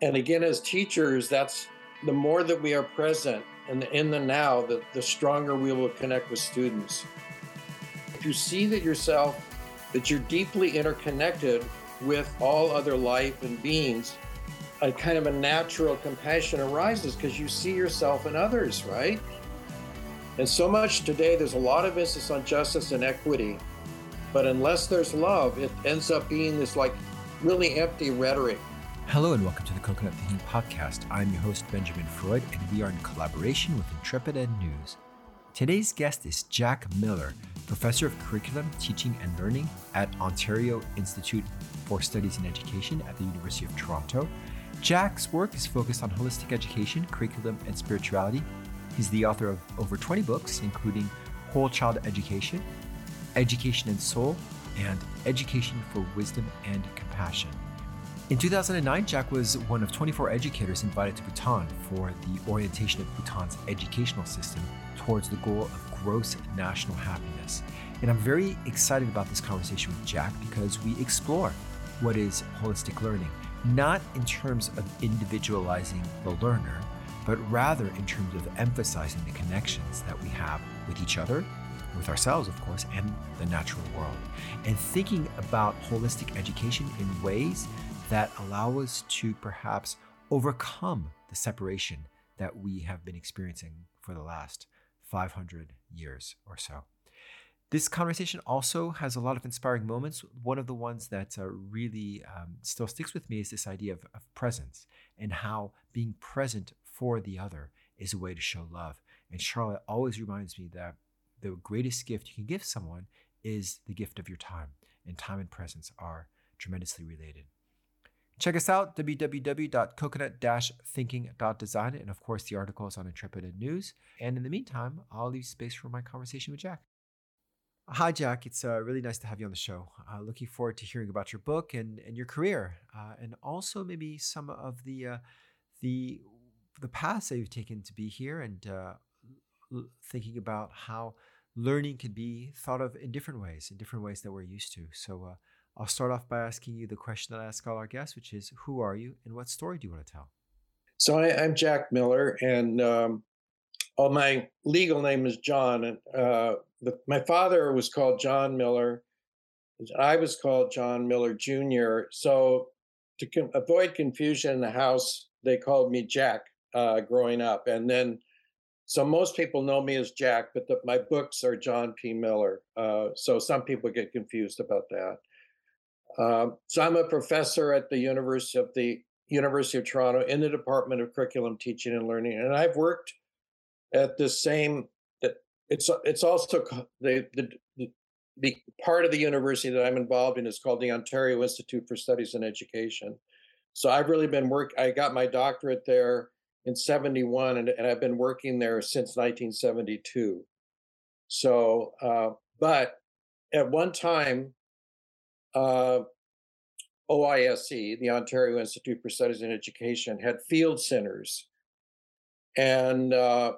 And again, as teachers, that's the more that we are present and in the now, the, the stronger we will connect with students. If you see that yourself, that you're deeply interconnected with all other life and beings, a kind of a natural compassion arises because you see yourself in others, right? And so much today, there's a lot of emphasis on justice and equity, but unless there's love, it ends up being this like really empty rhetoric. Hello and welcome to the Coconut Thinking Podcast. I'm your host, Benjamin Freud, and we are in collaboration with Intrepid Ed News. Today's guest is Jack Miller, Professor of Curriculum, Teaching and Learning at Ontario Institute for Studies in Education at the University of Toronto. Jack's work is focused on holistic education, curriculum, and spirituality. He's the author of over 20 books, including Whole Child Education, Education and Soul, and Education for Wisdom and Compassion. In 2009, Jack was one of 24 educators invited to Bhutan for the orientation of Bhutan's educational system towards the goal of gross national happiness. And I'm very excited about this conversation with Jack because we explore what is holistic learning, not in terms of individualizing the learner, but rather in terms of emphasizing the connections that we have with each other, with ourselves, of course, and the natural world, and thinking about holistic education in ways that allow us to perhaps overcome the separation that we have been experiencing for the last 500 years or so. This conversation also has a lot of inspiring moments. One of the ones that uh, really um, still sticks with me is this idea of, of presence and how being present for the other is a way to show love. And Charlotte always reminds me that the greatest gift you can give someone is the gift of your time, and time and presence are tremendously related. Check us out, www.coconut-thinking.design. And of course, the article is on Intrepid News. And in the meantime, I'll leave space for my conversation with Jack. Hi, Jack. It's uh, really nice to have you on the show. Uh, looking forward to hearing about your book and, and your career, uh, and also maybe some of the uh, the the paths that you've taken to be here, and uh, thinking about how learning can be thought of in different ways, in different ways that we're used to. So uh, I'll start off by asking you the question that I ask all our guests, which is who are you and what story do you want to tell? So I, am Jack Miller, and um, my legal name is John. And uh, the, my father was called John Miller. I was called John Miller Jr. So to com- avoid confusion in the house, they called me Jack uh, growing up, and then so most people know me as Jack, but the, my books are John P. Miller. Uh, so some people get confused about that. Um, so I'm a professor at the University of the University of Toronto in the Department of Curriculum, Teaching and Learning, and I've worked at the same. It's it's also the, the the part of the university that I'm involved in is called the Ontario Institute for Studies in Education. So I've really been work. I got my doctorate there in 71 and, and I've been working there since 1972. So, uh, but at one time, uh, OISE, the Ontario Institute for Studies in Education, had field centers, and uh,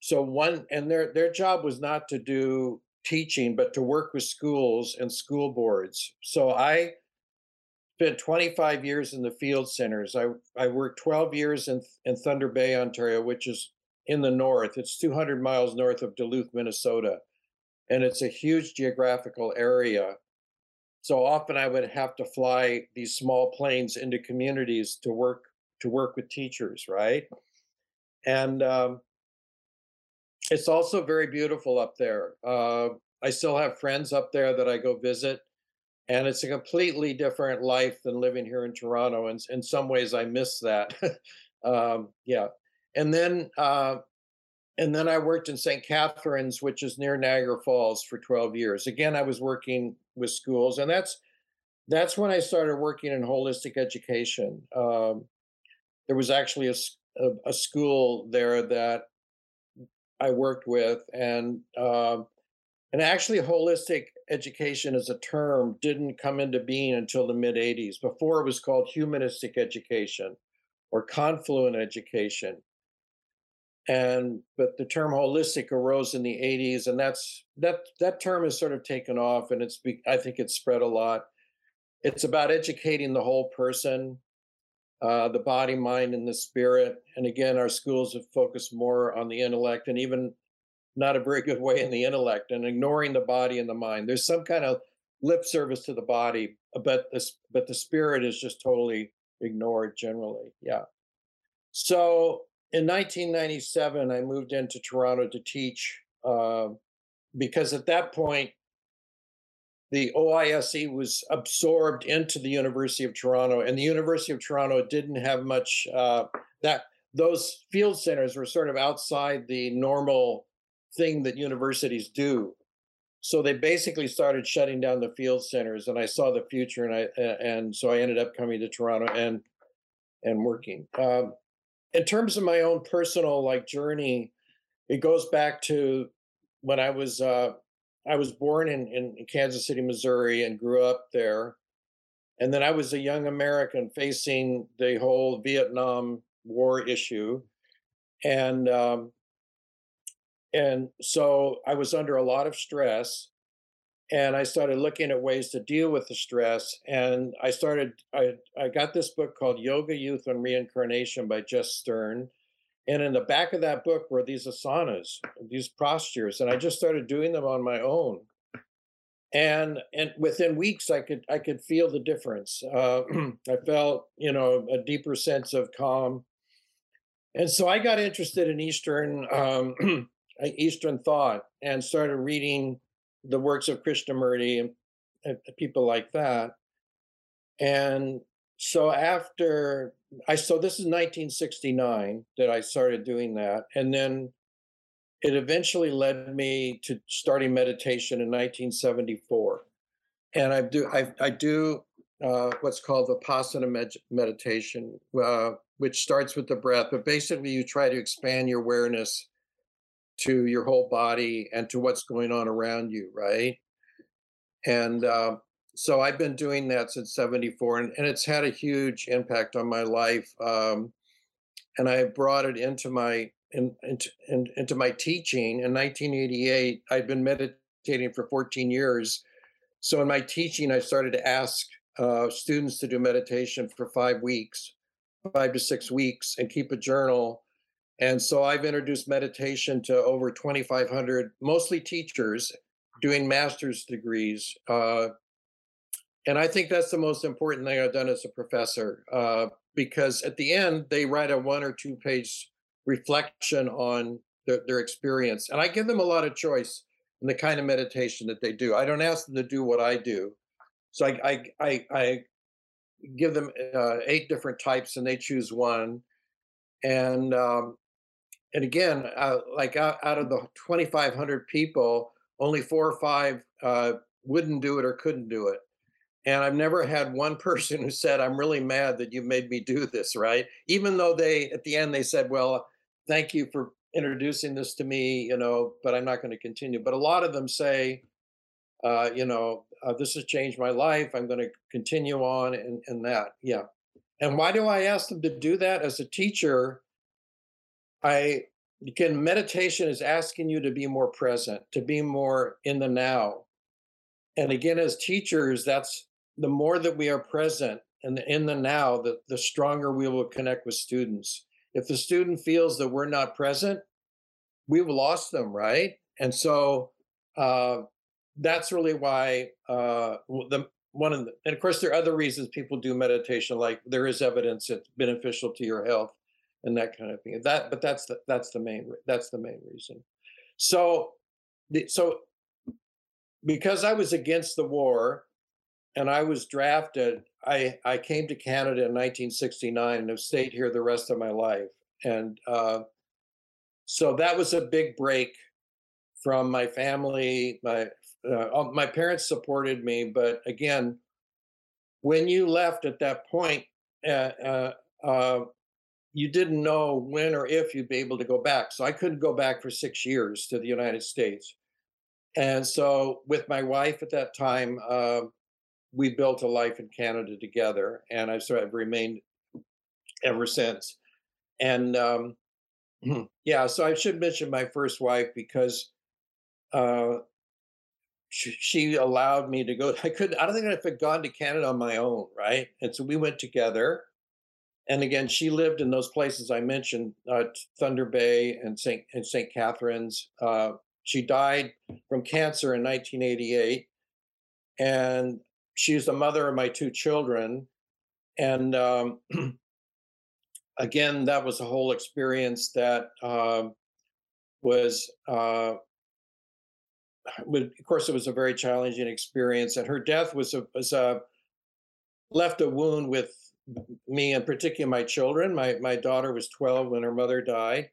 so one and their their job was not to do teaching, but to work with schools and school boards. So I spent 25 years in the field centers. I I worked 12 years in in Thunder Bay, Ontario, which is in the north. It's 200 miles north of Duluth, Minnesota, and it's a huge geographical area. So often I would have to fly these small planes into communities to work to work with teachers, right? And um, it's also very beautiful up there. Uh, I still have friends up there that I go visit, and it's a completely different life than living here in Toronto. And in some ways, I miss that. um, yeah, and then uh, and then I worked in St. Catharines, which is near Niagara Falls, for 12 years. Again, I was working with schools, and that's that's when I started working in holistic education. Um, there was actually a, a, a, school there that I worked with, and uh, and actually, holistic education as a term didn't come into being until the mid '80s. Before it was called humanistic education or confluent education and but the term holistic arose in the 80s and that's that that term has sort of taken off and it's i think it's spread a lot it's about educating the whole person uh, the body, mind, and the spirit. And again, our schools have focused more on the intellect and even not a very good way in the intellect and ignoring the body and the mind. There's some kind of lip service to the body, but this but the spirit is just totally ignored generally. Yeah. So in 1997, I moved into Toronto to teach uh, because at that point the OISE was absorbed into the University of Toronto, and the University of Toronto didn't have much uh, that those field centers were sort of outside the normal thing that universities do. So they basically started shutting down the field centers, and I saw the future, and I and so I ended up coming to Toronto and and working. Um, in terms of my own personal like journey, it goes back to when I was uh, I was born in, in Kansas City, Missouri, and grew up there. And then I was a young American facing the whole Vietnam War issue, and um, and so I was under a lot of stress, and I started looking at ways to deal with the stress. And I started I I got this book called Yoga, Youth, and Reincarnation by Jess Stearn, and in the back of that book were these asanas, these postures, and I just started doing them on my own. And and within weeks, I could I could feel the difference. Uh, I felt you know a deeper sense of calm, and so I got interested in Eastern um, Eastern thought and started reading the works of Krishnamurti and, and people like that. And so after I so this is 1969 that I started doing that, and then it eventually led me to starting meditation in 1974. And I do I, I do uh, what's called vipassana med- meditation, uh, which starts with the breath, but basically you try to expand your awareness to your whole body and to what's going on around you, right? And uh, so I've been doing that since 74 and, and it's had a huge impact on my life. Um, and I have brought it into my in, into, in, into my teaching in 1988. I'd been meditating for 14 years. So in my teaching, I started to ask uh, students to do meditation for five weeks, five to six weeks, and keep a journal. And so I've introduced meditation to over 2,500, mostly teachers doing master's degrees, uh, and I think that's the most important thing I've done as a professor, uh, because at the end they write a one or two page reflection on their, their experience, and I give them a lot of choice in the kind of meditation that they do. I don't ask them to do what I do, so I I I, I give them uh, eight different types, and they choose one, and um, and again, uh, like out, out of the 2,500 people, only four or five uh, wouldn't do it or couldn't do it and I've never had one person who said, I'm really mad that you made me do this, right? Even though they, at the end, they said, well, thank you for introducing this to me, you know, but I'm not going to continue. But a lot of them say, uh, you know, uh, this has changed my life. I'm going to continue on and, and that. Yeah. And why do I ask them to do that? As a teacher, I, again, meditation is asking you to be more present, to be more in the now. And again, as teachers, that's the more that we are present and in the now, the, the stronger we will connect with students. If the student feels that we're not present, we've lost them, right? And so uh, that's really why uh, the one of the, and of course there are other reasons people do meditation, like there is evidence it's beneficial to your health and that kind of thing. That, but that's the that's the main that's the main reason. So, so because I was against the war, and I was drafted. I I came to Canada in 1969 and have stayed here the rest of my life. And uh, so that was a big break from my family. My uh, my parents supported me, but again, when you left at that point, uh, uh, uh, you didn't know when or if you'd be able to go back. So I couldn't go back for six years to the United States. And so, with my wife at that time, uh, we built a life in Canada together, and I've sort of remained ever since. And um, yeah, so I should mention my first wife because uh, she, she, allowed me to go. I couldn't. I don't think I could have gone to Canada on my own, right? And so we went together, and again, she lived in those places I mentioned, uh, Thunder Bay and St. and St. Catharines. Uh, she died from cancer in 1988, and she's the mother of my two children. And um, again, that was a whole experience that uh, was, of course, it was a very challenging experience. And her death was a, was a left a wound with me and particularly my children. My my daughter was 12 when her mother died.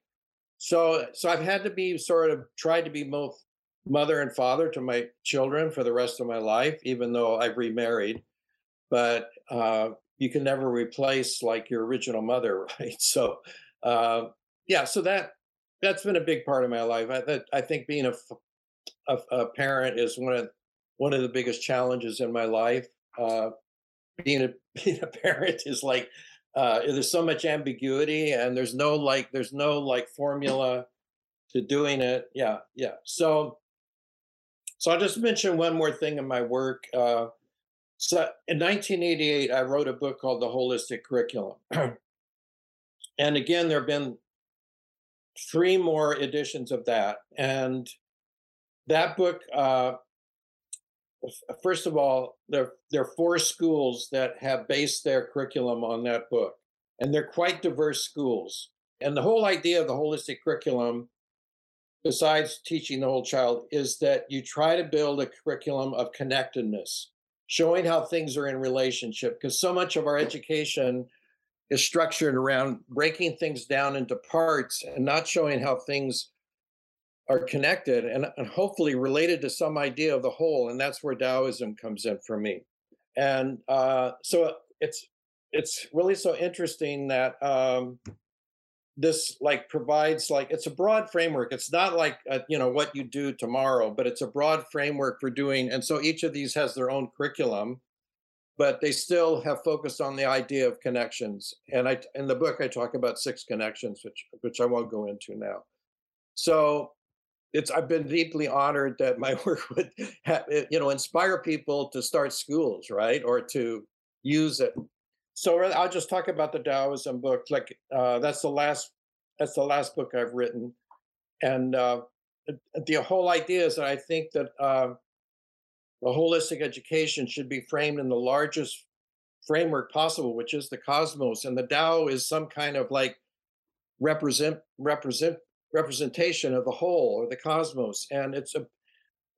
So so I've had to be sort of tried to be both mother and father to my children for the rest of my life, even though I've remarried. But uh, you can never replace like your original mother, right? So uh, yeah, so that that's been a big part of my life. I that, I think being a, a, a parent is one of one of the biggest challenges in my life. Uh, being a being a parent is like uh, there's so much ambiguity and there's no like there's no like formula to doing it. Yeah, yeah. So so I'll just mention one more thing in my work. Uh, so in 1988, I wrote a book called The Holistic Curriculum. and again, there have been three more editions of that. And that book uh, first of all, there, there are four schools that have based their curriculum on that book, and they're quite diverse schools. And the whole idea of the holistic curriculum, besides teaching the whole child, is that you try to build a curriculum of connectedness, showing how things are in relationship, because so much of our education is structured around breaking things down into parts and not showing how things are connected and, and hopefully related to some idea of the whole and that's where taoism comes in for me. And uh, so it's it's really so interesting that um, this like provides like it's a broad framework. It's not like a, uh, you know what you do tomorrow but it's a broad framework for doing and so each of these has their own curriculum but they still have focused on the idea of connections. And i in the book i talk about six connections which which i won't go into now. So it's I've been deeply honored that my work would have, you know inspire people to start schools, right, or to use it. So I'll just talk about the Taoism book. Like uh, that's the last that's the last book I've written, and uh, the whole idea is that I think that uh, the holistic education should be framed in the largest framework possible, which is the cosmos, and the Tao is some kind of like represent represent representation of the whole or the cosmos. And it's a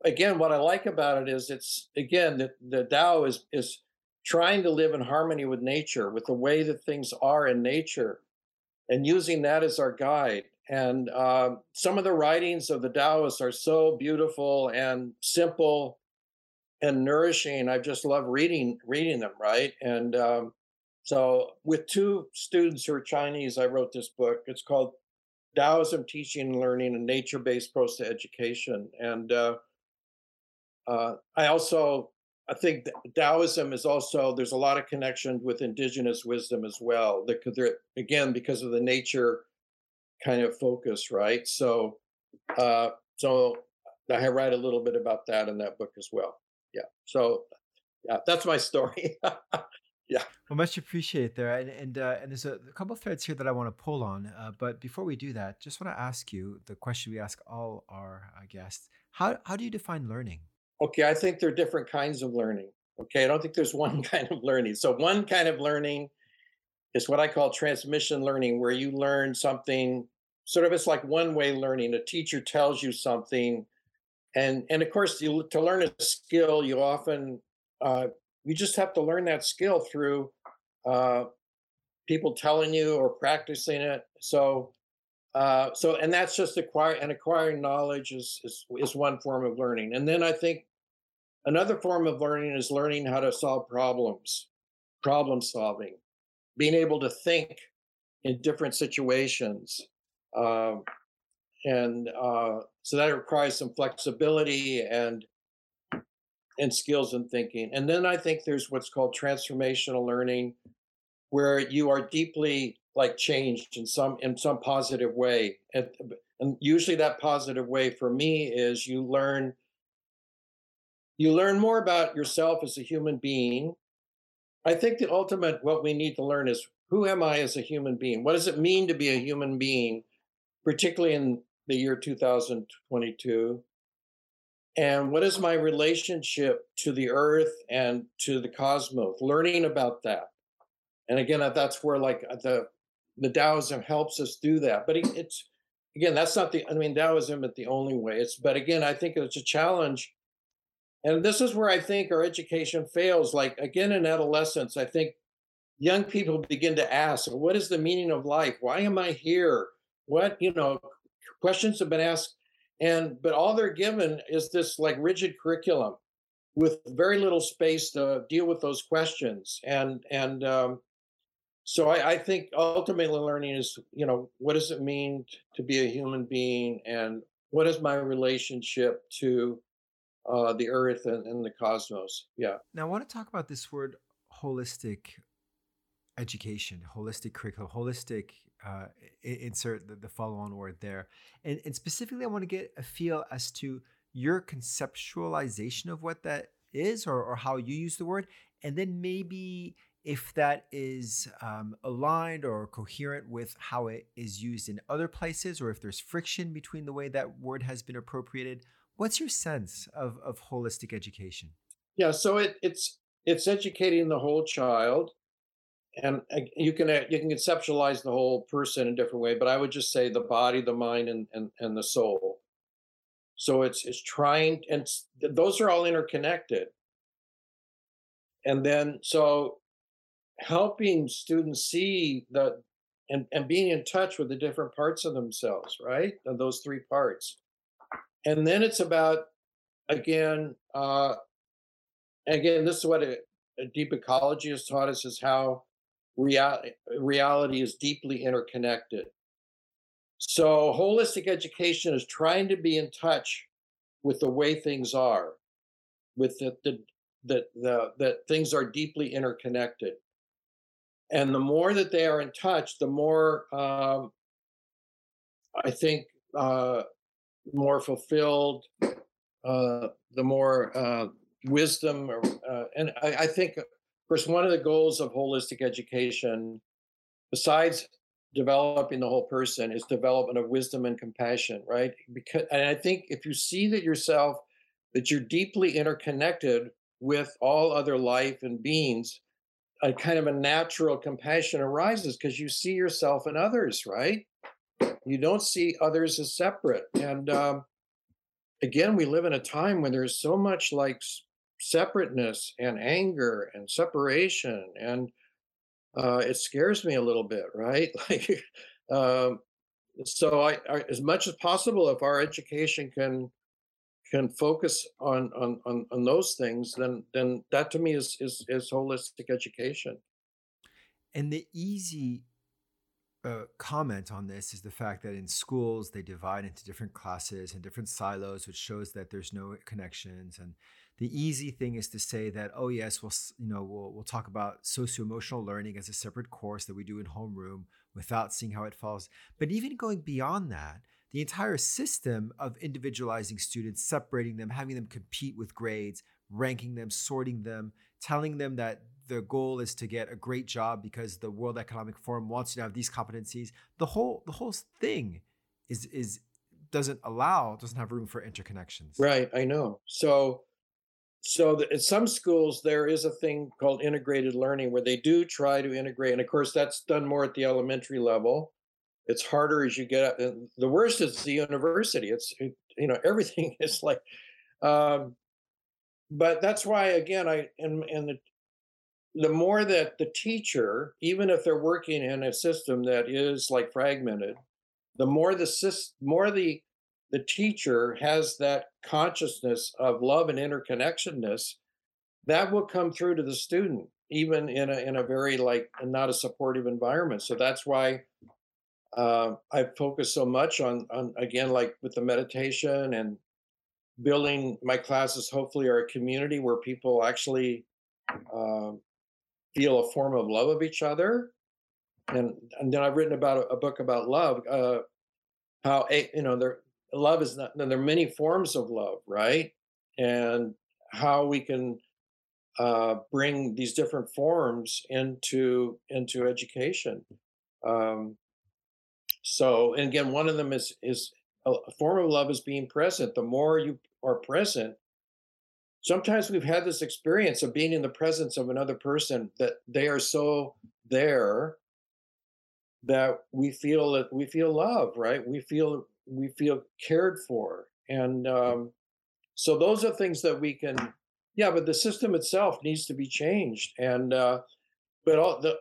again, what I like about it is it's again the, the Tao is is trying to live in harmony with nature, with the way that things are in nature, and using that as our guide. And uh, some of the writings of the Taoists are so beautiful and simple and nourishing. I just love reading reading them, right? And um, so, with two students who are Chinese, I wrote this book. It's called Taoism teaching and learning and nature-based approach to education. And uh, uh, I also I think Taoism is also there's a lot of connection with indigenous wisdom as well. Because again, because of the nature kind of focus, right? So, uh, so I write a little bit about that in that book as well. Yeah. So, yeah, that's my story. Yeah. Well, much appreciate there, and and uh, and there's a, a couple threads here that I want to pull on. Uh, but before we do that, just want to ask you the question we ask all our uh, guests: How how do you define learning? Okay, I think there are different kinds of learning. Okay, I don't think there's one kind of learning. So one kind of learning is what I call transmission learning, where you learn something. Sort of, it's like one-way learning. A teacher tells you something, and and of course, you to learn a skill, you often uh, you just have to learn that skill through uh, people telling you or practicing it. So, uh, so and that's just acquire and acquiring knowledge is, is is one form of learning. And then I think another form of learning is learning how to solve problems, problem solving, being able to think in different situations. Um, and uh, so that requires some flexibility and and skills and thinking. And then I think there's what's called transformational learning, where you are deeply like changed in some in some positive way. And, uh, and usually that positive way for me is you learn you learn more about yourself as a human being. I think the ultimate what we need to learn is who am I as a human being? What does it mean to be a human being, particularly in the year 2022? And what is my relationship to the earth and to the cosmos? Learning about that. And again, uh, that's where like uh, the the Taoism helps us do that. But it's again, that's not the I mean, Taoism is the only way. It's but again, I think it's a challenge. And this is where I think our education fails. Like again, in adolescence, I think young people begin to ask, what is the meaning of life? Why am I here? What, you know, questions have been asked. And but all they're given is this like rigid curriculum with very little space to deal with those questions. And and um, so I, I, think ultimately learning is you know what does it mean to be a human being? And what is my relationship to uh, the earth and, and, the cosmos? Yeah. Now i want to talk about this word holistic education holistic curriculum holistic uh, insert the, the follow-on word there and, and specifically i want to get a feel as to your conceptualization of what that is or, or how you use the word and then maybe if that is um, aligned or coherent with how it is used in other places, or if there's friction between the way that word has been appropriated. What's your sense of, of holistic education? Yeah, so it, it's it's educating the whole child, and uh, you can uh, you can conceptualize the whole person in a different way. But I would just say the body, the mind, and and, and the soul. So it's it's trying, and it's, those are all interconnected. And then so helping students see the and, and being in touch with the different parts of themselves, right? Of those three parts. And then it's about, again, uh, again, this is what a, a deep ecology has taught us is how real, reality is deeply interconnected. So holistic education is trying to be in touch with the way things are, with the, the, the, the that things are deeply interconnected and the more that they are in touch, the more um, I think uh, more fulfilled, uh, the more uh, wisdom, uh, and I, I, think, of course, one of the goals of holistic education, besides developing the whole person, is development of wisdom and compassion, right? Because, and I think if you see that yourself, that you're deeply interconnected with all other life and beings a kind of a natural compassion arises because you see yourself in others, right? You don't see others as separate. And um, again, we live in a time when there's so much like separateness and anger and separation, and uh, it scares me a little bit, right? Like, um, so I, I, as much as possible, if our education can can focus on on on, on those things, then then that to me is is is holistic education. And the easy uh, comment on this is the fact that in schools they divide into different classes and different silos, which shows that there's no connections. And the easy thing is to say that, oh yes, we'll you know we'll we'll talk about socio emotional learning as a separate course that we do in homeroom without seeing how it falls. But even going beyond that, the entire system of individualizing students, separating them, having them compete with grades, ranking them, sorting them, telling them that their goal is to get a great job because the World Economic Forum wants you to have these competencies. The whole the whole thing is is doesn't allow doesn't have room for interconnections. Right, I know. So so the, in some schools there is a thing called integrated learning where they do try to integrate and of course that's done more at the elementary level it's harder as you get up. And the worst is the university. It's it, you know everything is like, um, but that's why again I and and the the more that the teacher, even if they're working in a system that is like fragmented, the more the more the the teacher has that consciousness of love and interconnectedness, that will come through to the student, even in a in a very like not a supportive environment. So that's why uh, I focus so much on, on again, like with the meditation and building my classes. Hopefully, are a community where people actually uh, feel a form of love of each other. And and then I've written about a, a book about love. Uh, how you know there love is not. There are many forms of love, right? And how we can uh, bring these different forms into into education. Um, so, and again, one of them is is a form of love is being present. The more you are present, sometimes we've had this experience of being in the presence of another person that they are so there that we feel that we feel love, right? We feel we feel cared for, and um, so those are things that we can yeah but the system itself needs to be changed and uh but all the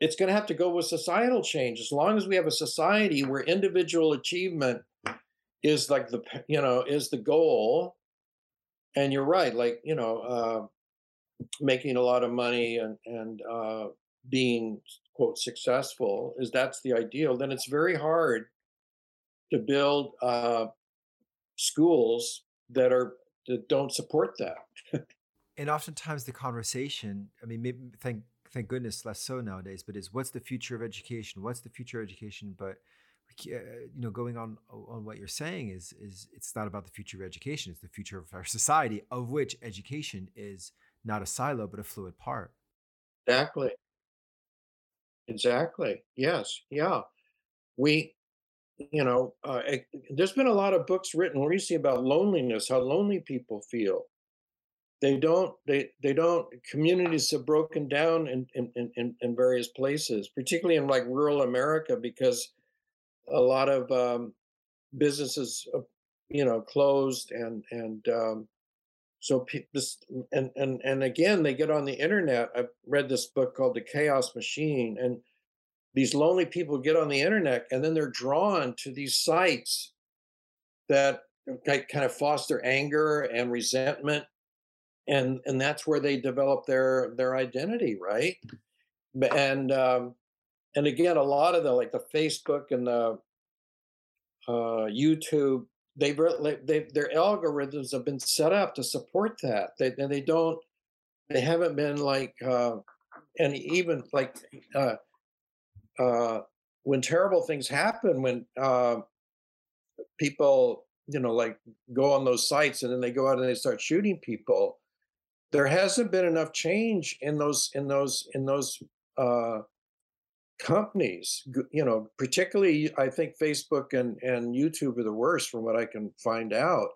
it's going to have to go with societal change as long as we have a society where individual achievement is like the you know is the goal and you're right like you know uh making a lot of money and and uh being quote successful is that's the ideal then it's very hard to build uh schools that are that don't support that. and oftentimes the conversation, I mean, maybe, thank thank goodness less so nowadays, but is what's the future of education? What's the future of education? But uh, you know, going on on what you're saying is is it's not about the future of education; it's the future of our society, of which education is not a silo but a fluid part. Exactly. Exactly. Yes. Yeah. We you know, uh, there's been a lot of books written recently about loneliness, how lonely people feel. They don't, they, they don't, communities have broken down in, in, in, in various places, particularly in like rural America, because a lot of um, businesses, uh, you know, closed and, and, um, so this and and and again they get on the internet i've read this book called the chaos machine and these lonely people get on the internet and then they're drawn to these sites that kind of foster anger and resentment and and that's where they develop their their identity right? And um and again a lot of the like the facebook and the uh youtube they've they their algorithms have been set up to support that. They they don't they haven't been like uh and even like uh uh, when terrible things happen, when uh, people, you know, like go on those sites and then they go out and they start shooting people, there hasn't been enough change in those in those in those uh, companies. You know, particularly I think Facebook and and YouTube are the worst, from what I can find out,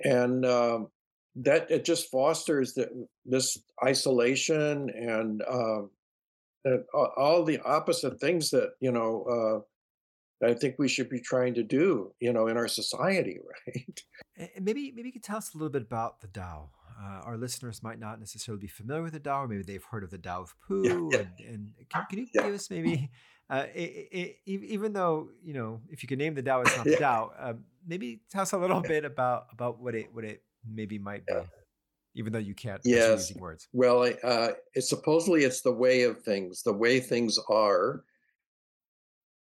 and um, that it just fosters the, this isolation and um, and all the opposite things that you know uh, I think we should be trying to do, you know, in our society, right? And maybe maybe you could tell us a little bit about the Tao. Uh, our listeners might not necessarily be familiar with the Tao, or maybe they've heard of the Tao of Pooh. Yeah, yeah. And, and can, can, you yeah. give us maybe, uh, it, it, even though you know, if you could name the Tao, it's not the Tao. Um, maybe tell us a little bit about about what it what it maybe might be even though you can't yes. using words. Well, uh, it's supposedly it's the way of things, the way things are.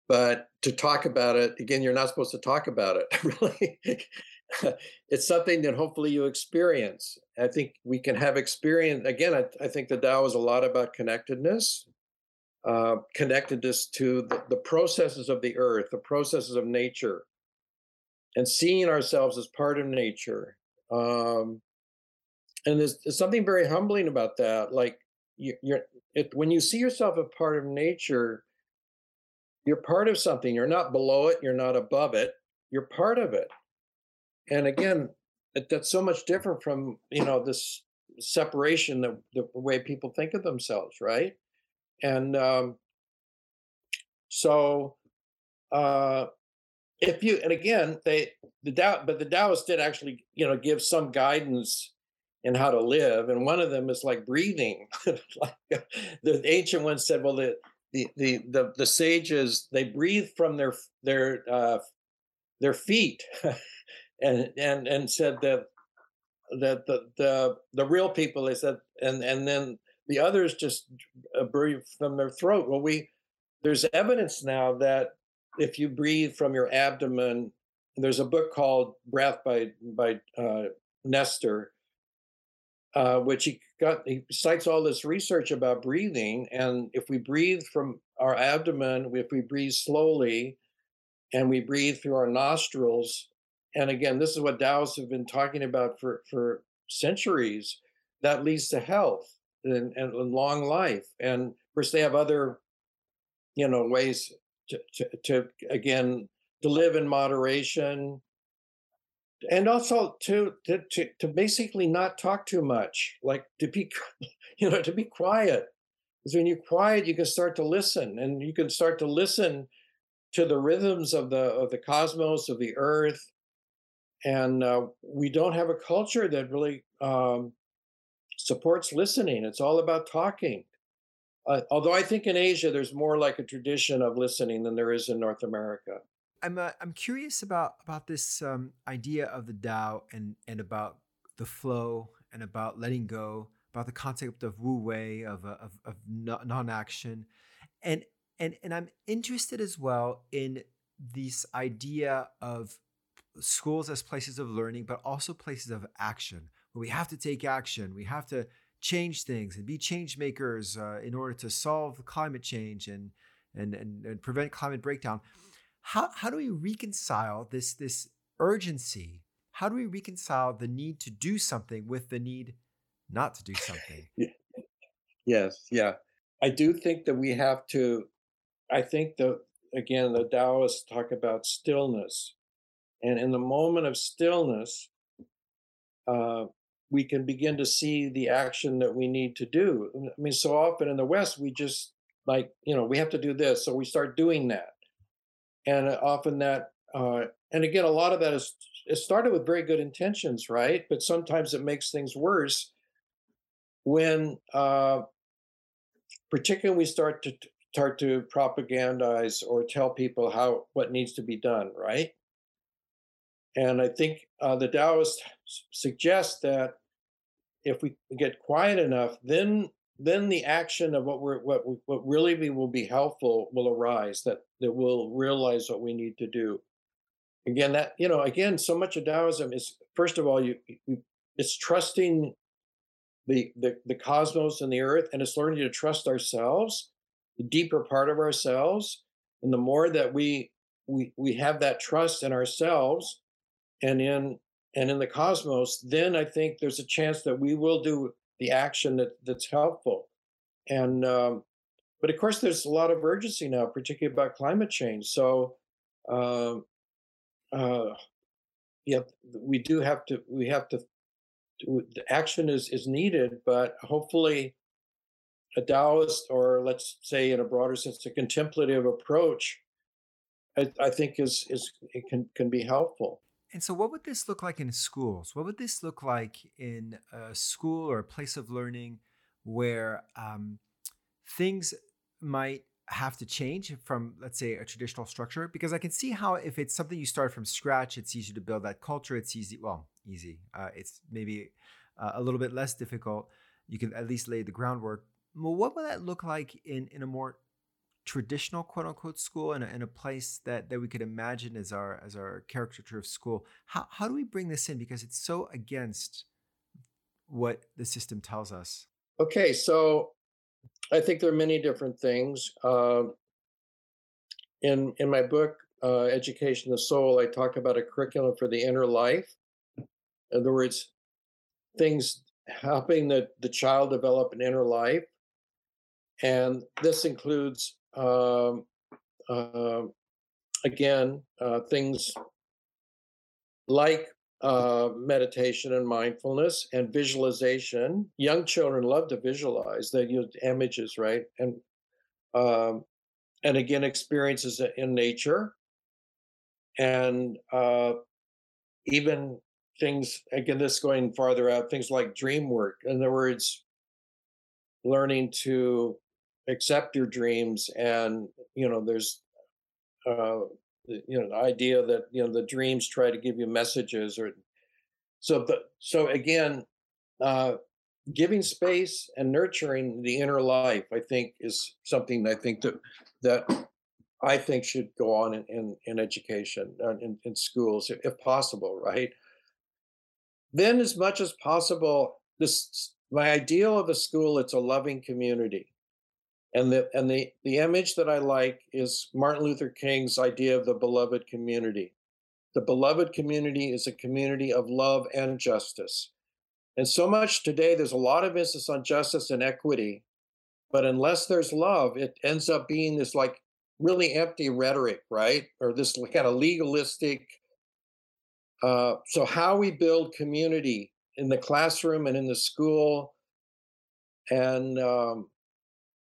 But to talk about it again, you're not supposed to talk about it. Really, it's something that hopefully you experience. I think we can have experience. Again, I, I think the Tao is a lot about connectedness, uh, connectedness to the, the processes of the earth, the processes of nature, and seeing ourselves as part of nature. Um, and there's, there's something very humbling about that. Like you, you're, it, when you see yourself a part of nature, you're part of something. You're not below it. You're not above it. You're part of it. And again, it, that's so much different from you know this separation, the, the way people think of themselves, right? And um, so, uh, if you and again, they the Tao, but the Taoists did actually you know give some guidance and how to live. And one of them is like breathing. like the ancient ones said, well, the, the the the the sages they breathe from their their uh, their feet, and and and said that that the the the real people they said and and then the others just uh, breathe from their throat. Well, we there's evidence now that if you breathe from your abdomen, there's a book called Breath by by uh, Nestor, uh, which he got he cites all this research about breathing and if we breathe from our abdomen if we breathe slowly and we breathe through our nostrils and again this is what taoists have been talking about for for centuries that leads to health and, and long life. And of course, they have other, you know, ways to, to, to again to live in moderation, and also to, to to to basically not talk too much, like to be, you know, to be quiet. Because when you're quiet, you can start to listen, and you can start to listen to the rhythms of the of the cosmos of the earth. And uh, we don't have a culture that really um, supports listening. It's all about talking. Uh, although i think in asia there's more like a tradition of listening than there is in north america i'm uh, i'm curious about about this um, idea of the dao and and about the flow and about letting go about the concept of wu wei of, uh, of, of non-action and and and I'm interested as well in this idea of schools as places of learning, but also places of action where we have to take action. We have to change things and be change makers uh, in order to solve climate change and, and and and prevent climate breakdown. How how do we reconcile this this urgency? How do we reconcile the need to do something with the need not to do something? yes, yeah. I do think that we have to I think the again the Taoists talk about stillness, and in the moment of stillness, uh, we can begin to see the action that we need to do. I mean, so often in the West, we just like you know we have to do this, so we start doing that, and often that, uh, and again, a lot of that is it started with very good intentions, right? But sometimes it makes things worse when, uh, particularly, we start to start to propagandize or tell people how what needs to be done, right? And I think uh, the Taoists suggest that if we get quiet enough, then then the action of what we're what what really will be helpful will arise. That that we'll realize what we need to do. Again, that you know, again, so much of Taoism is first of all, you, you it's trusting the, the the cosmos and the earth, and it's learning to trust ourselves the deeper part of ourselves and the more that we we we have that trust in ourselves and in and in the cosmos then i think there's a chance that we will do the action that that's helpful and um, but of course there's a lot of urgency now particularly about climate change so um, uh, yeah we do have to we have to the action is is needed but hopefully a Taoist, or let's say in a broader sense, a contemplative approach, I, I think is is it can can be helpful. And so, what would this look like in schools? What would this look like in a school or a place of learning where um, things might have to change from, let's say, a traditional structure? Because I can see how if it's something you start from scratch, it's easy to build that culture. It's easy, well, easy. Uh, it's maybe uh, a little bit less difficult. You can at least lay the groundwork. Well, what would that look like in in a more traditional quote unquote school in a, in a place that that we could imagine as our as our caricature of school? How how do we bring this in because it's so against what the system tells us? Okay, so I think there are many different things. Uh, in in my book, uh, Education of the Soul, I talk about a curriculum for the inner life. In other words, things helping the, the child develop an inner life and this includes, um, uh, again, uh, things like uh, meditation and mindfulness and visualization. Young children love to visualize; they use images, right? And um, and again, experiences in nature, and uh, even things. Again, this going farther out, things like dream work. In other words, learning to accept your dreams and you know there's uh you know the idea that you know the dreams try to give you messages or so the so again uh giving space and nurturing the inner life i think is something i think that that i think should go on in in, in education uh, in, in schools if possible right? Then as much as possible this my ideal of a school it's a loving community and the and the the image that I like is Martin Luther King's idea of the beloved community. The beloved community is a community of love and justice. And so much today, there's a lot of emphasis on justice and equity, but unless there's love, it ends up being this like really empty rhetoric, right? Or this kind of legalistic. Uh, so, how we build community in the classroom and in the school, and um,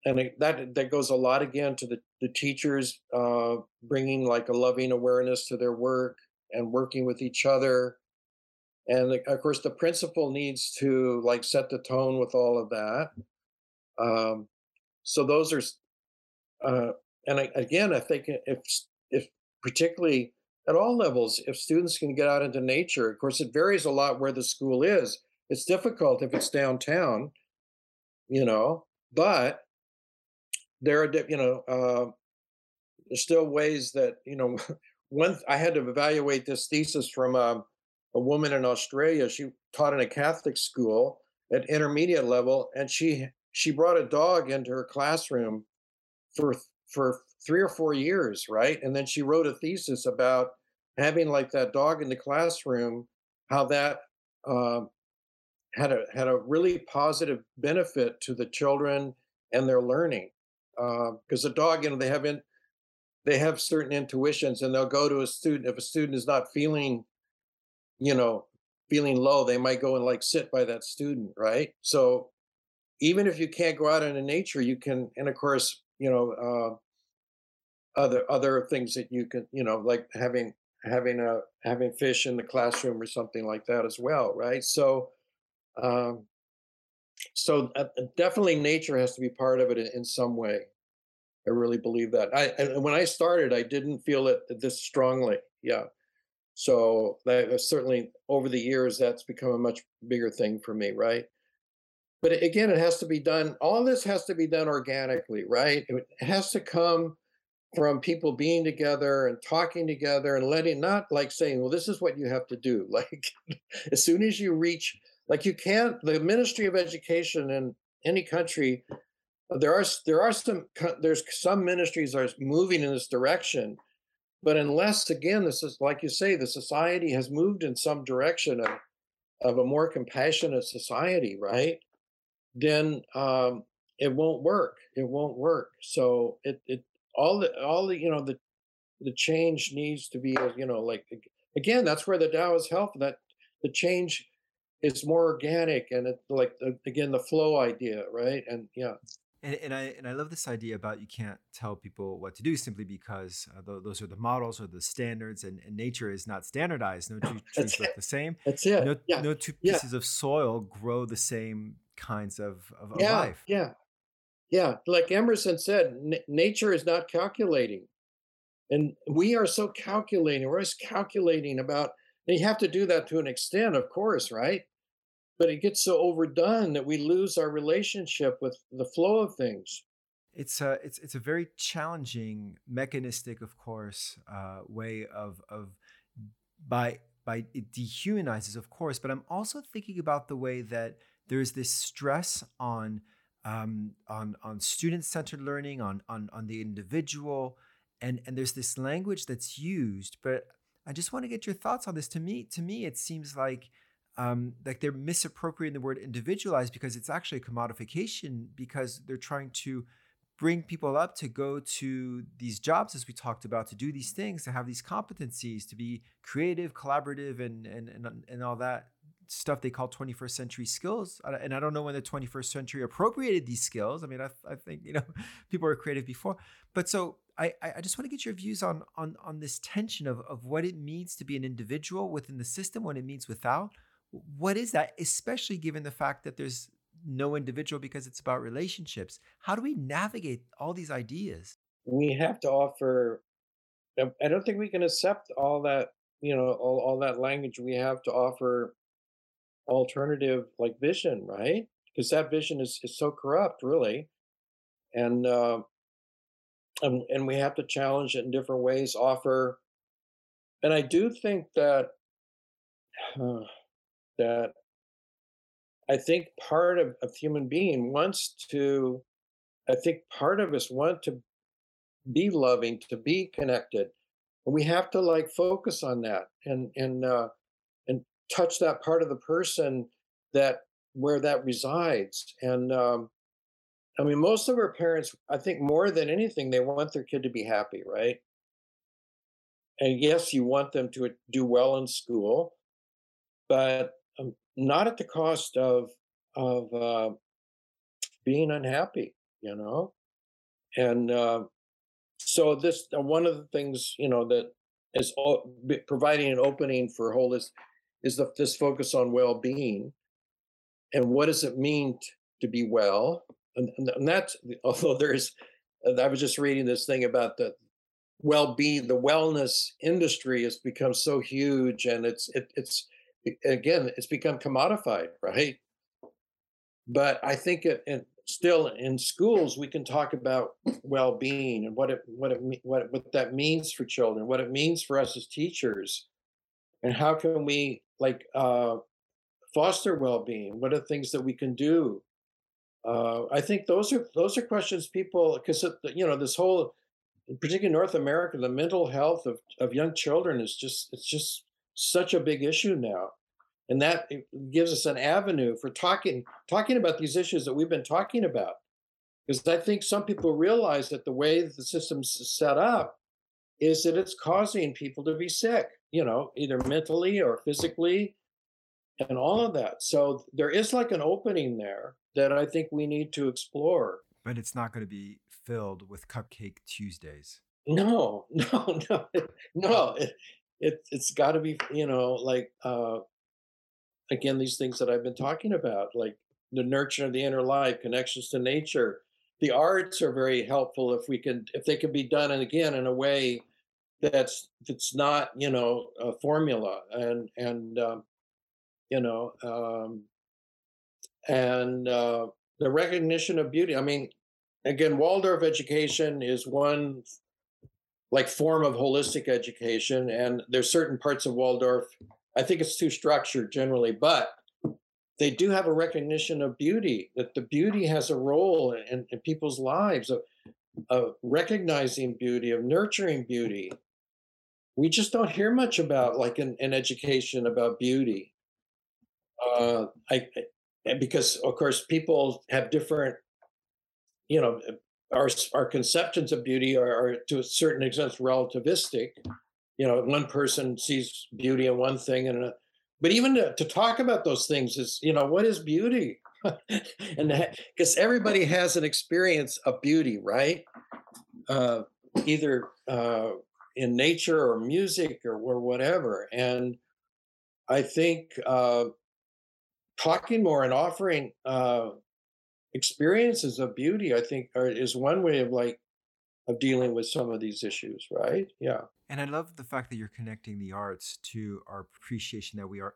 and it, that that goes a lot again to the the teachers uh, bringing like a loving awareness to their work and working with each other. And of course the principal needs to like set the tone with all of that. Um, so those are uh, and I, again i think if if particularly at all levels if students can get out into nature of course it varies a lot where the school is. It's difficult if it's downtown you know but there are you know uh, there's still ways that you know one i had to evaluate this thesis from um, a woman in Australia. She taught in a Catholic school at intermediate level, and she she brought a dog into her classroom for for three or four years, right? And then she wrote a thesis about having like that dog in the classroom, how that uh, had a had a really positive benefit to the children and their learning. Because uh, the dog, you know, they have in, they have certain intuitions, and they'll go to a student if a student is not feeling you know, feeling low, they might go and like sit by that student, right? So even if you can't go out into nature, you can, and of course, you know, uh, other other things that you can, you know, like having having a having fish in the classroom or something like that as well, right? So, um, so uh, definitely nature has to be part of it in, in some way. I really believe that. I and when I started, I didn't feel it this strongly. Yeah. So that certainly over the years, that's become a much bigger thing for me, right? But again, it has to be done. All this has to be done organically, right? It has to come from people being together and talking together and letting not like saying, well, this is what you have to do. Like as soon as you reach, like you can't, the Ministry of Education in any country, there are there are some there's some ministries are moving in this direction but unless, again, this is like you say, the society has moved in some direction of, of a more compassionate society, right? Then um, it won't work. It won't work. So it it all the all the you know the the change needs to be you know like again that's where the Tao is helpful. that the change is more organic and it like the, again the flow idea right and yeah and, and I and I love this idea about you can't tell people what to do simply because uh, th- those are the models or the standards, and, and nature is not standardized. No two trees look the same. That's it. No, yeah. no two pieces yeah. of soil grow the same kinds of, of, of yeah, life. Yeah, yeah. Like Emerson said, n- nature is not calculating, and we are so calculating. We're always calculating about. And you have to do that to an extent, of course, right? But it gets so overdone that we lose our relationship with the flow of things. It's a it's it's a very challenging mechanistic of course uh, way of of by by it dehumanizes of course but i'm also thinking about the way that there's this stress on um, on on student centered learning on on on the individual and and there's this language that's used but i just want to get your thoughts on this. To me to me it seems like um, like they're misappropriating the word individualized because it's actually a commodification because they're trying to bring people up to go to these jobs as we talked about to do these things to have these competencies to be creative collaborative and and and, and all that stuff they call 21st century skills. And i don't know when the 21st century appropriated these skills. I mean i, I think you know people were creative before. But so I, I just want to get your views on on on this tension of, of what it means to be an individual within the system, what it means without, what is that, especially given the fact that there's no individual because it's about relationships? How do we navigate all these ideas? We have to offer, I don't think we can accept all that, you know, all, all that language. We have to offer alternative like vision, right? Because that vision is, is so corrupt, really. And, uh, and, and we have to challenge it in different ways, offer. And I do think that. Uh, that I think part of a human being wants to, I think part of us want to be loving, to be connected. And we have to like focus on that and and uh and touch that part of the person that where that resides. And um, I mean, most of our parents, I think more than anything, they want their kid to be happy, right? And yes, you want them to do well in school, but um, not at the cost of of uh, being unhappy, you know. And uh, so this uh, one of the things you know that is all, providing an opening for holistic is the, this focus on well-being and what does it mean t- to be well and, and that's although there's i was just reading this thing about the well-being the wellness industry has become so huge and it's it, it's again it's become commodified right? But i think it, it still in schools we can talk about well-being and what it what it what what that means for children what it means for us as teachers and how can we like uh foster well-being? What are things that we can do? Uh, I think those are those are questions people because you know this whole, particularly North America, the mental health of of young children is just it's just such a big issue now, and that eh, gives us an avenue for talking talking about these issues that we've been talking about. Because I think some people realize that the way that the system's set up is that it's causing people to be sick, you know, either mentally or physically, and all of that. So there is like an opening there that I think we need to explore. But it's not going to be filled with cupcake Tuesdays. No, no, no, no. It, it it's got to be, you know, like uh, again these things that I've been talking about, like the nurture of the inner life, connections to nature. The arts are very helpful if we can, if they can be done, and again in a way that's that's not, you know, a formula, and and um, you know, um, and uh, the recognition of beauty. I mean, again, Waldorf education is one like form of holistic education, and there's certain parts of Waldorf. I think it's too structured generally, but they do have a recognition of beauty. That the beauty has a role in, in people's lives of, of recognizing beauty, of nurturing beauty. We just don't hear much about, like in, education, about beauty. Uh, I because of course people have different you know our our conceptions of beauty are, are, to a certain extent relativistic. You know one person sees beauty in one thing and a, but even to, to talk about those things is you know what is beauty? And because everybody has an experience of beauty right? Uh, either uh, in nature or music or, or whatever. And i think uh, talking more and offering uh, experiences of beauty, I think, are, is one way of like of dealing with some of these issues, right? Yeah. And I love the fact that you're connecting the arts to our appreciation that we are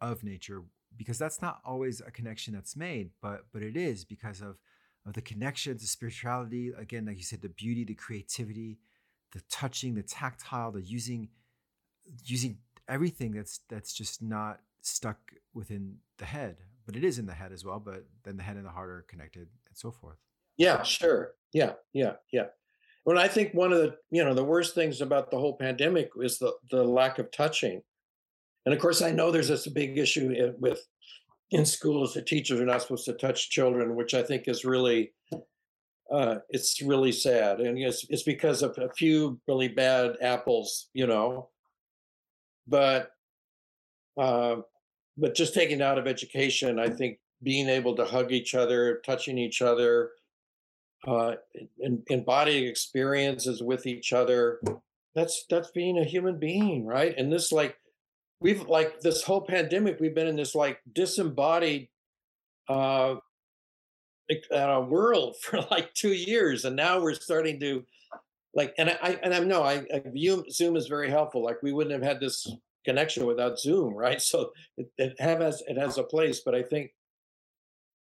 of nature, because that's not always a connection that's made, but but it is because of of the connections, to spirituality, again, like you said, the beauty, the creativity, the touching, the tactile, the using using everything that's that's just not stuck within the head, but it is in the head as well. But then the head and the heart are connected and so forth. Yeah, sure. Yeah, yeah, yeah. Well, I think one of the you know the worst things about the whole pandemic is the the lack of touching, and of course I know there's this big issue with in schools that teachers are not supposed to touch children, which I think is really uh, it's really sad, and it's it's because of a few really bad apples, you know. But uh, but just taking out of education, I think being able to hug each other, touching each other, uh, and embodying experiences with each other, that's that's being a human being, right? And this like we've like this whole pandemic, we've been in this like disembodied uh, uh world for like two years, and now we're starting to like and I and I know I, I view Zoom is very helpful. Like we wouldn't have had this connection without Zoom, right? So it, it has it has a place, but I think,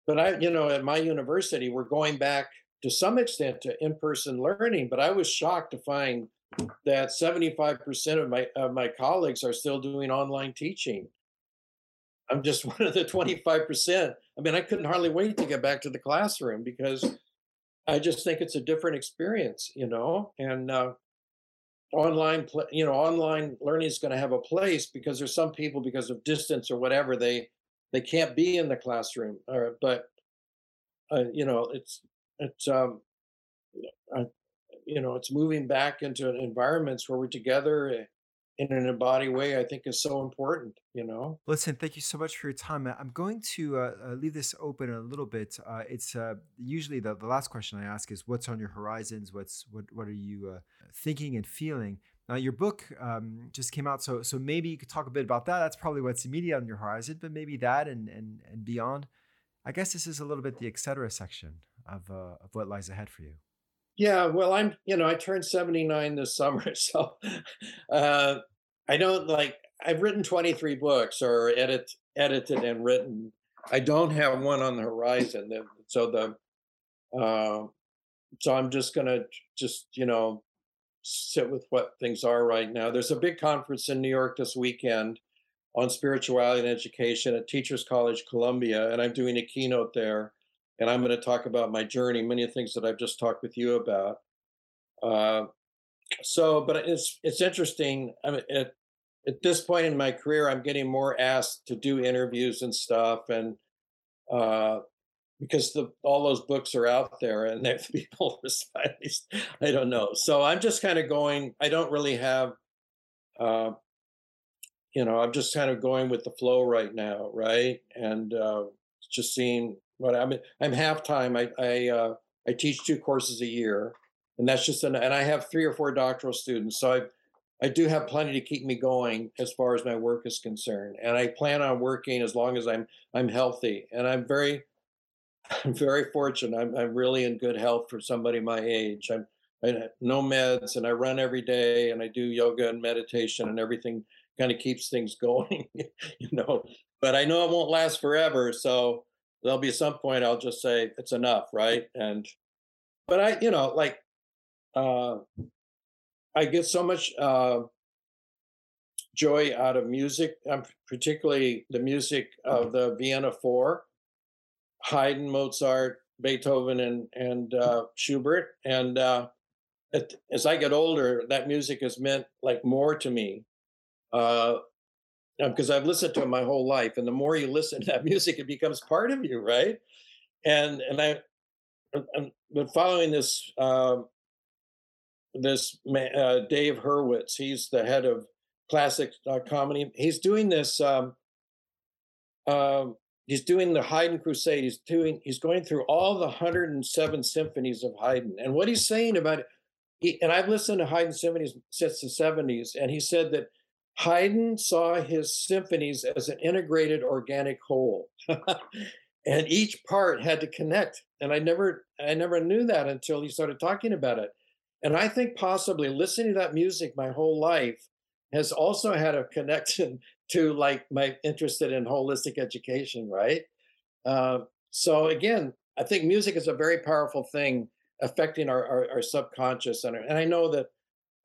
but I you know at my university we're going back to some extent to in-person learning, but I was shocked to find that 75% of my of my colleagues are still doing online teaching. I'm just one of the 25%. I mean, I couldn't hardly wait to get back to the classroom because I just think it's a different experience, you know. And uh, online you know online learning is going to have a place because there's some people because of distance or whatever they they can't be in the classroom. Or, but uh, you know, it's it's um, uh, you know, it's moving back into environments where we're together eh, in an embodied way. I think is so important. You know. Listen, thank you so much for your time. I'm going to uh, uh leave this open a little bit. Uh, it's uh, usually the, the last question I ask is, "What's on your horizons? What's what what are you thinking and feeling?" Now, your book um, just came out, so so maybe you could talk a bit about that. That's probably what's immediate on your horizon, but maybe that and and and beyond. I guess this is a little bit the etc. section of uh, of what lies ahead for you. Yeah, well, I'm you know I turned 79 this summer, so uh, I don't like I've written 23 books or edit edited and written. I don't have one on the horizon. So the uh, so I'm just gonna just you know sit with what things are right now. There's a big conference in New York this weekend on spirituality and education at Teachers College Columbia, and I'm doing a keynote there. And I'm going to talk about my journey, many of things that I've just talked with you about. Uh, so, but it's it's interesting. I mean, at at this point in my career, I'm getting more asked to do interviews and stuff, and uh, because the all those books are out there and if people respond, I don't know. So I'm just kind of going. I don't really have, uh, you know, I'm just kind of going with the flow right now, right? And uh, just seeing what I'm. I'm half time. I I uh, I teach two courses a year, and that's just an. And I have three or four doctoral students, so I. I do have plenty to keep me going as far as my work is concerned, and I plan on working as long as I'm I'm healthy. And I'm very I'm very fortunate. I'm, I'm really in good health for somebody my age. I'm I, no meds, and I run every day, and I do yoga and meditation, and everything kind of keeps things going, you know. But I know it won't last forever, so there'll be some point I'll just say it's enough, right? And but I, you know, like uh, I get so much uh, joy out of music, um, particularly the music of the Vienna Four Haydn, Mozart, Beethoven, and and uh, Schubert. And uh, it, as I get older, that music has meant like more to me because uh, I've listened to it my whole life. And the more you listen to that music, it becomes part of you, right? And and I, I've been following this um, this man, uh, Dave Hurwitz. He's the head of classic uh, comedy. He's doing this. Um, um he's doing the Haydn Crusade. He's doing he's going through all the 107 symphonies of Haydn. And what he's saying about it, he, and I've listened to Haydn symphonies since the 70s, and he said that Haydn saw his symphonies as an integrated organic whole. and each part had to connect. And I never I never knew that until he started talking about it. And I think possibly listening to that music my whole life has also had a connection to like my interested in holistic education, right? Uh, so again, I think music is a very powerful thing affecting our, our, our subconscious, and, and I know that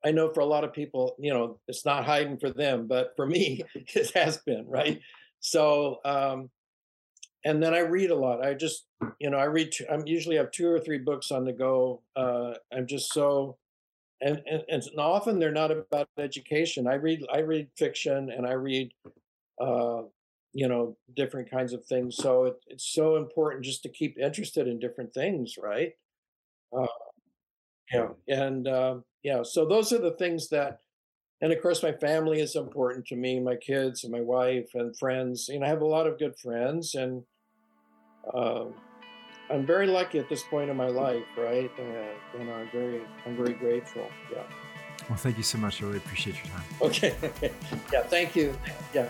I know for a lot of people, you know, it's not hiding for them, but for me, it has been, right? So, um, and then I read a lot. I just, you know, I read. i I'm usually have two or three books on the go. Uh, I'm just so and, and, and often they're not about education. I read I read fiction and I read, uh, you know, different kinds of things. So it, it's so important just to keep interested in different things, right? Uh, yeah, and uh, yeah. So those are the things that, and of course, my family is important to me. My kids and my wife and friends. You know, I have a lot of good friends and. Uh, I'm very lucky at this point in my life, right? Uh, and I'm very, I'm very grateful. Yeah. Well, thank you so much. I really appreciate your time. Okay. yeah. Thank you. Yeah.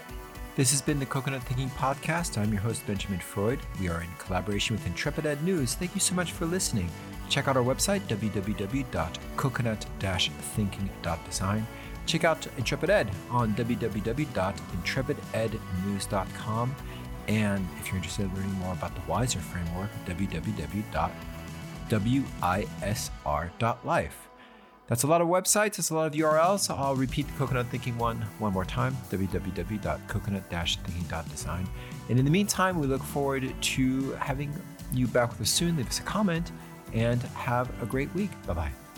This has been the Coconut Thinking Podcast. I'm your host, Benjamin Freud. We are in collaboration with Intrepid Ed News. Thank you so much for listening. Check out our website, www.coconut-thinking.design. Check out Intrepid Ed on www.intrepidednews.com. And if you're interested in learning more about the WISER framework, www.wisr.life. That's a lot of websites, it's a lot of URLs. I'll repeat the Coconut Thinking one one more time www.coconut-thinking.design. And in the meantime, we look forward to having you back with us soon. Leave us a comment and have a great week. Bye bye.